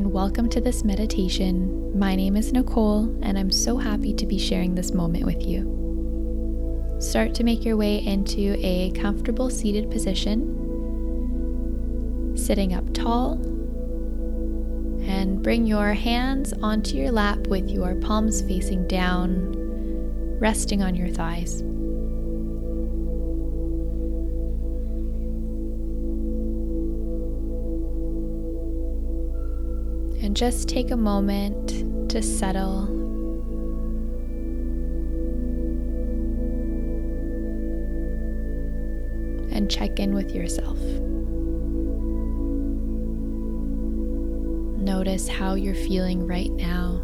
and welcome to this meditation. My name is Nicole, and I'm so happy to be sharing this moment with you. Start to make your way into a comfortable seated position, sitting up tall, and bring your hands onto your lap with your palms facing down, resting on your thighs. And just take a moment to settle. And check in with yourself. Notice how you're feeling right now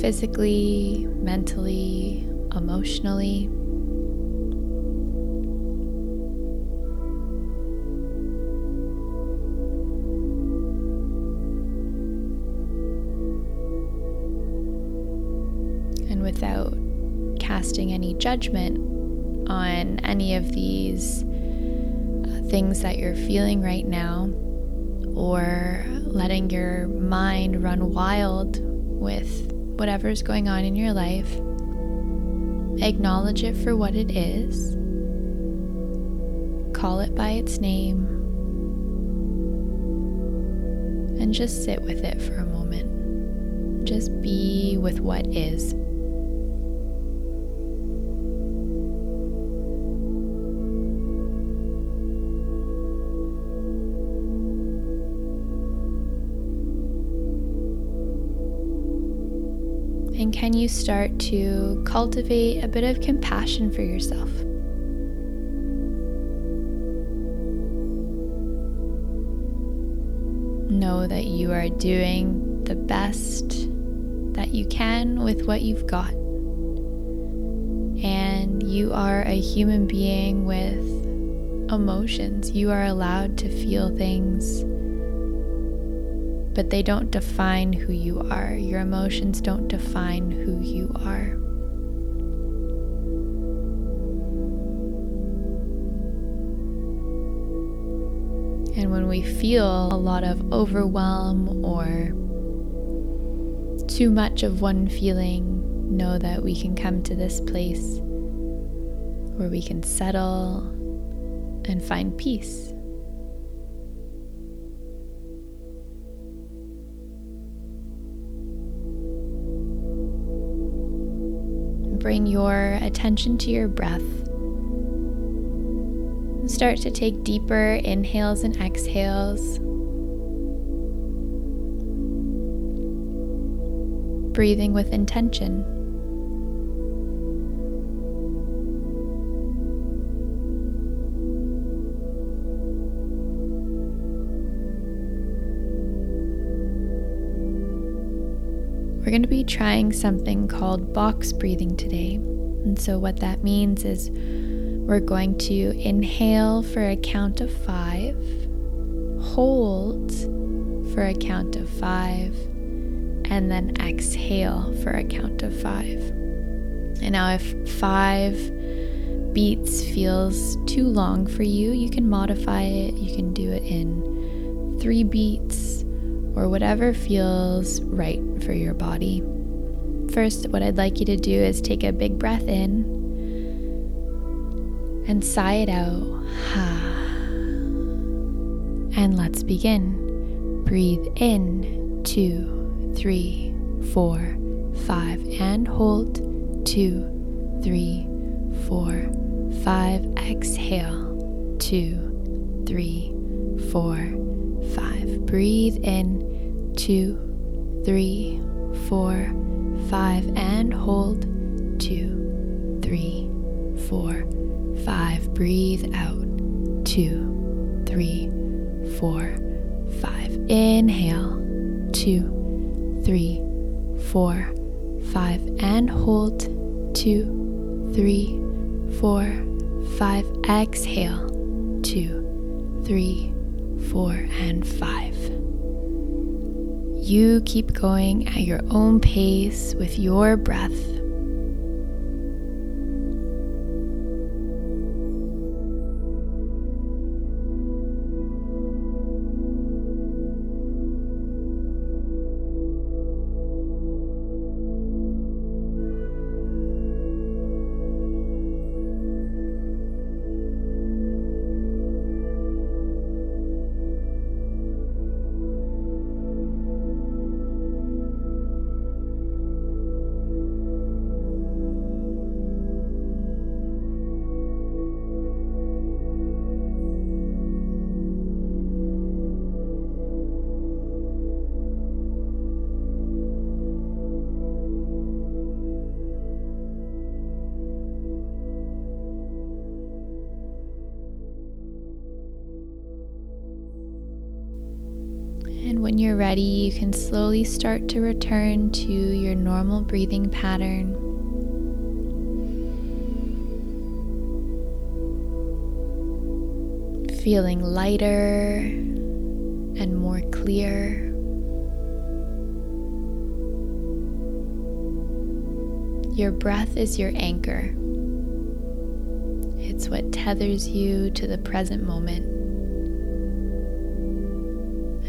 physically, mentally, emotionally. Casting any judgment on any of these uh, things that you're feeling right now or letting your mind run wild with whatever's going on in your life. Acknowledge it for what it is. Call it by its name. And just sit with it for a moment. Just be with what is. And can you start to cultivate a bit of compassion for yourself? Know that you are doing the best that you can with what you've got. And you are a human being with emotions. You are allowed to feel things but they don't define who you are. Your emotions don't define who you are. And when we feel a lot of overwhelm or too much of one feeling, know that we can come to this place where we can settle and find peace. Bring your attention to your breath. Start to take deeper inhales and exhales. Breathing with intention. Going to be trying something called box breathing today. And so, what that means is we're going to inhale for a count of five, hold for a count of five, and then exhale for a count of five. And now, if five beats feels too long for you, you can modify it. You can do it in three beats or whatever feels right for your body. First, what I'd like you to do is take a big breath in and sigh it out. And let's begin. Breathe in, two, three, four, five, and hold, two, three, four, five. Exhale, two, three, four, five. Breathe in, two, three, four, five, and hold, two, three, four, five. Breathe out, two, three, four, five. Inhale, two, three, four, five, and hold, two, three, four, five. Exhale, two, three, four, and five. You keep going at your own pace with your breath. You're ready, you can slowly start to return to your normal breathing pattern. Feeling lighter and more clear. Your breath is your anchor. It's what tethers you to the present moment.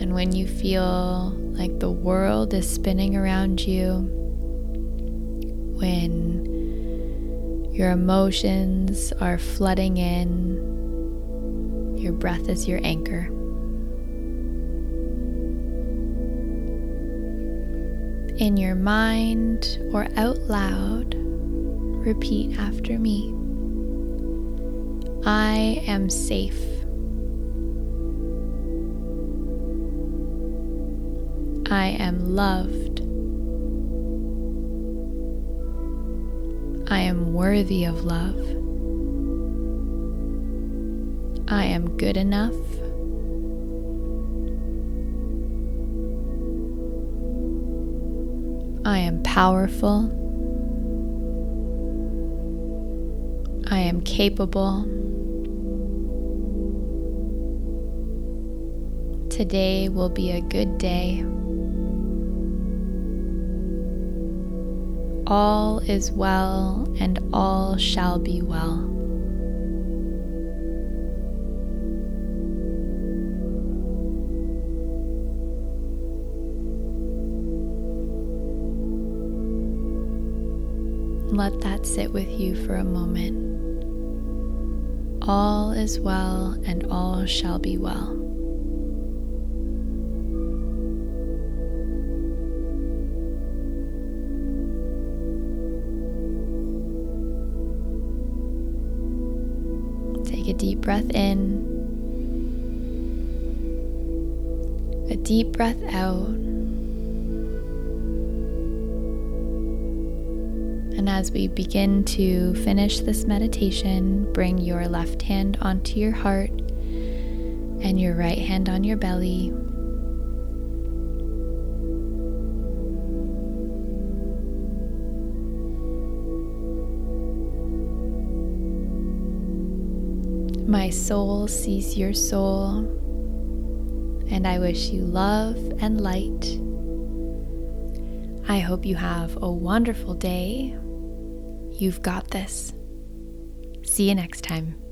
And when you feel like the world is spinning around you, when your emotions are flooding in, your breath is your anchor. In your mind or out loud, repeat after me. I am safe. I am loved. I am worthy of love. I am good enough. I am powerful. I am capable. Today will be a good day. All is well and all shall be well. Let that sit with you for a moment. All is well and all shall be well. Breath in, a deep breath out. And as we begin to finish this meditation, bring your left hand onto your heart and your right hand on your belly. My soul sees your soul, and I wish you love and light. I hope you have a wonderful day You've got this. See you next time.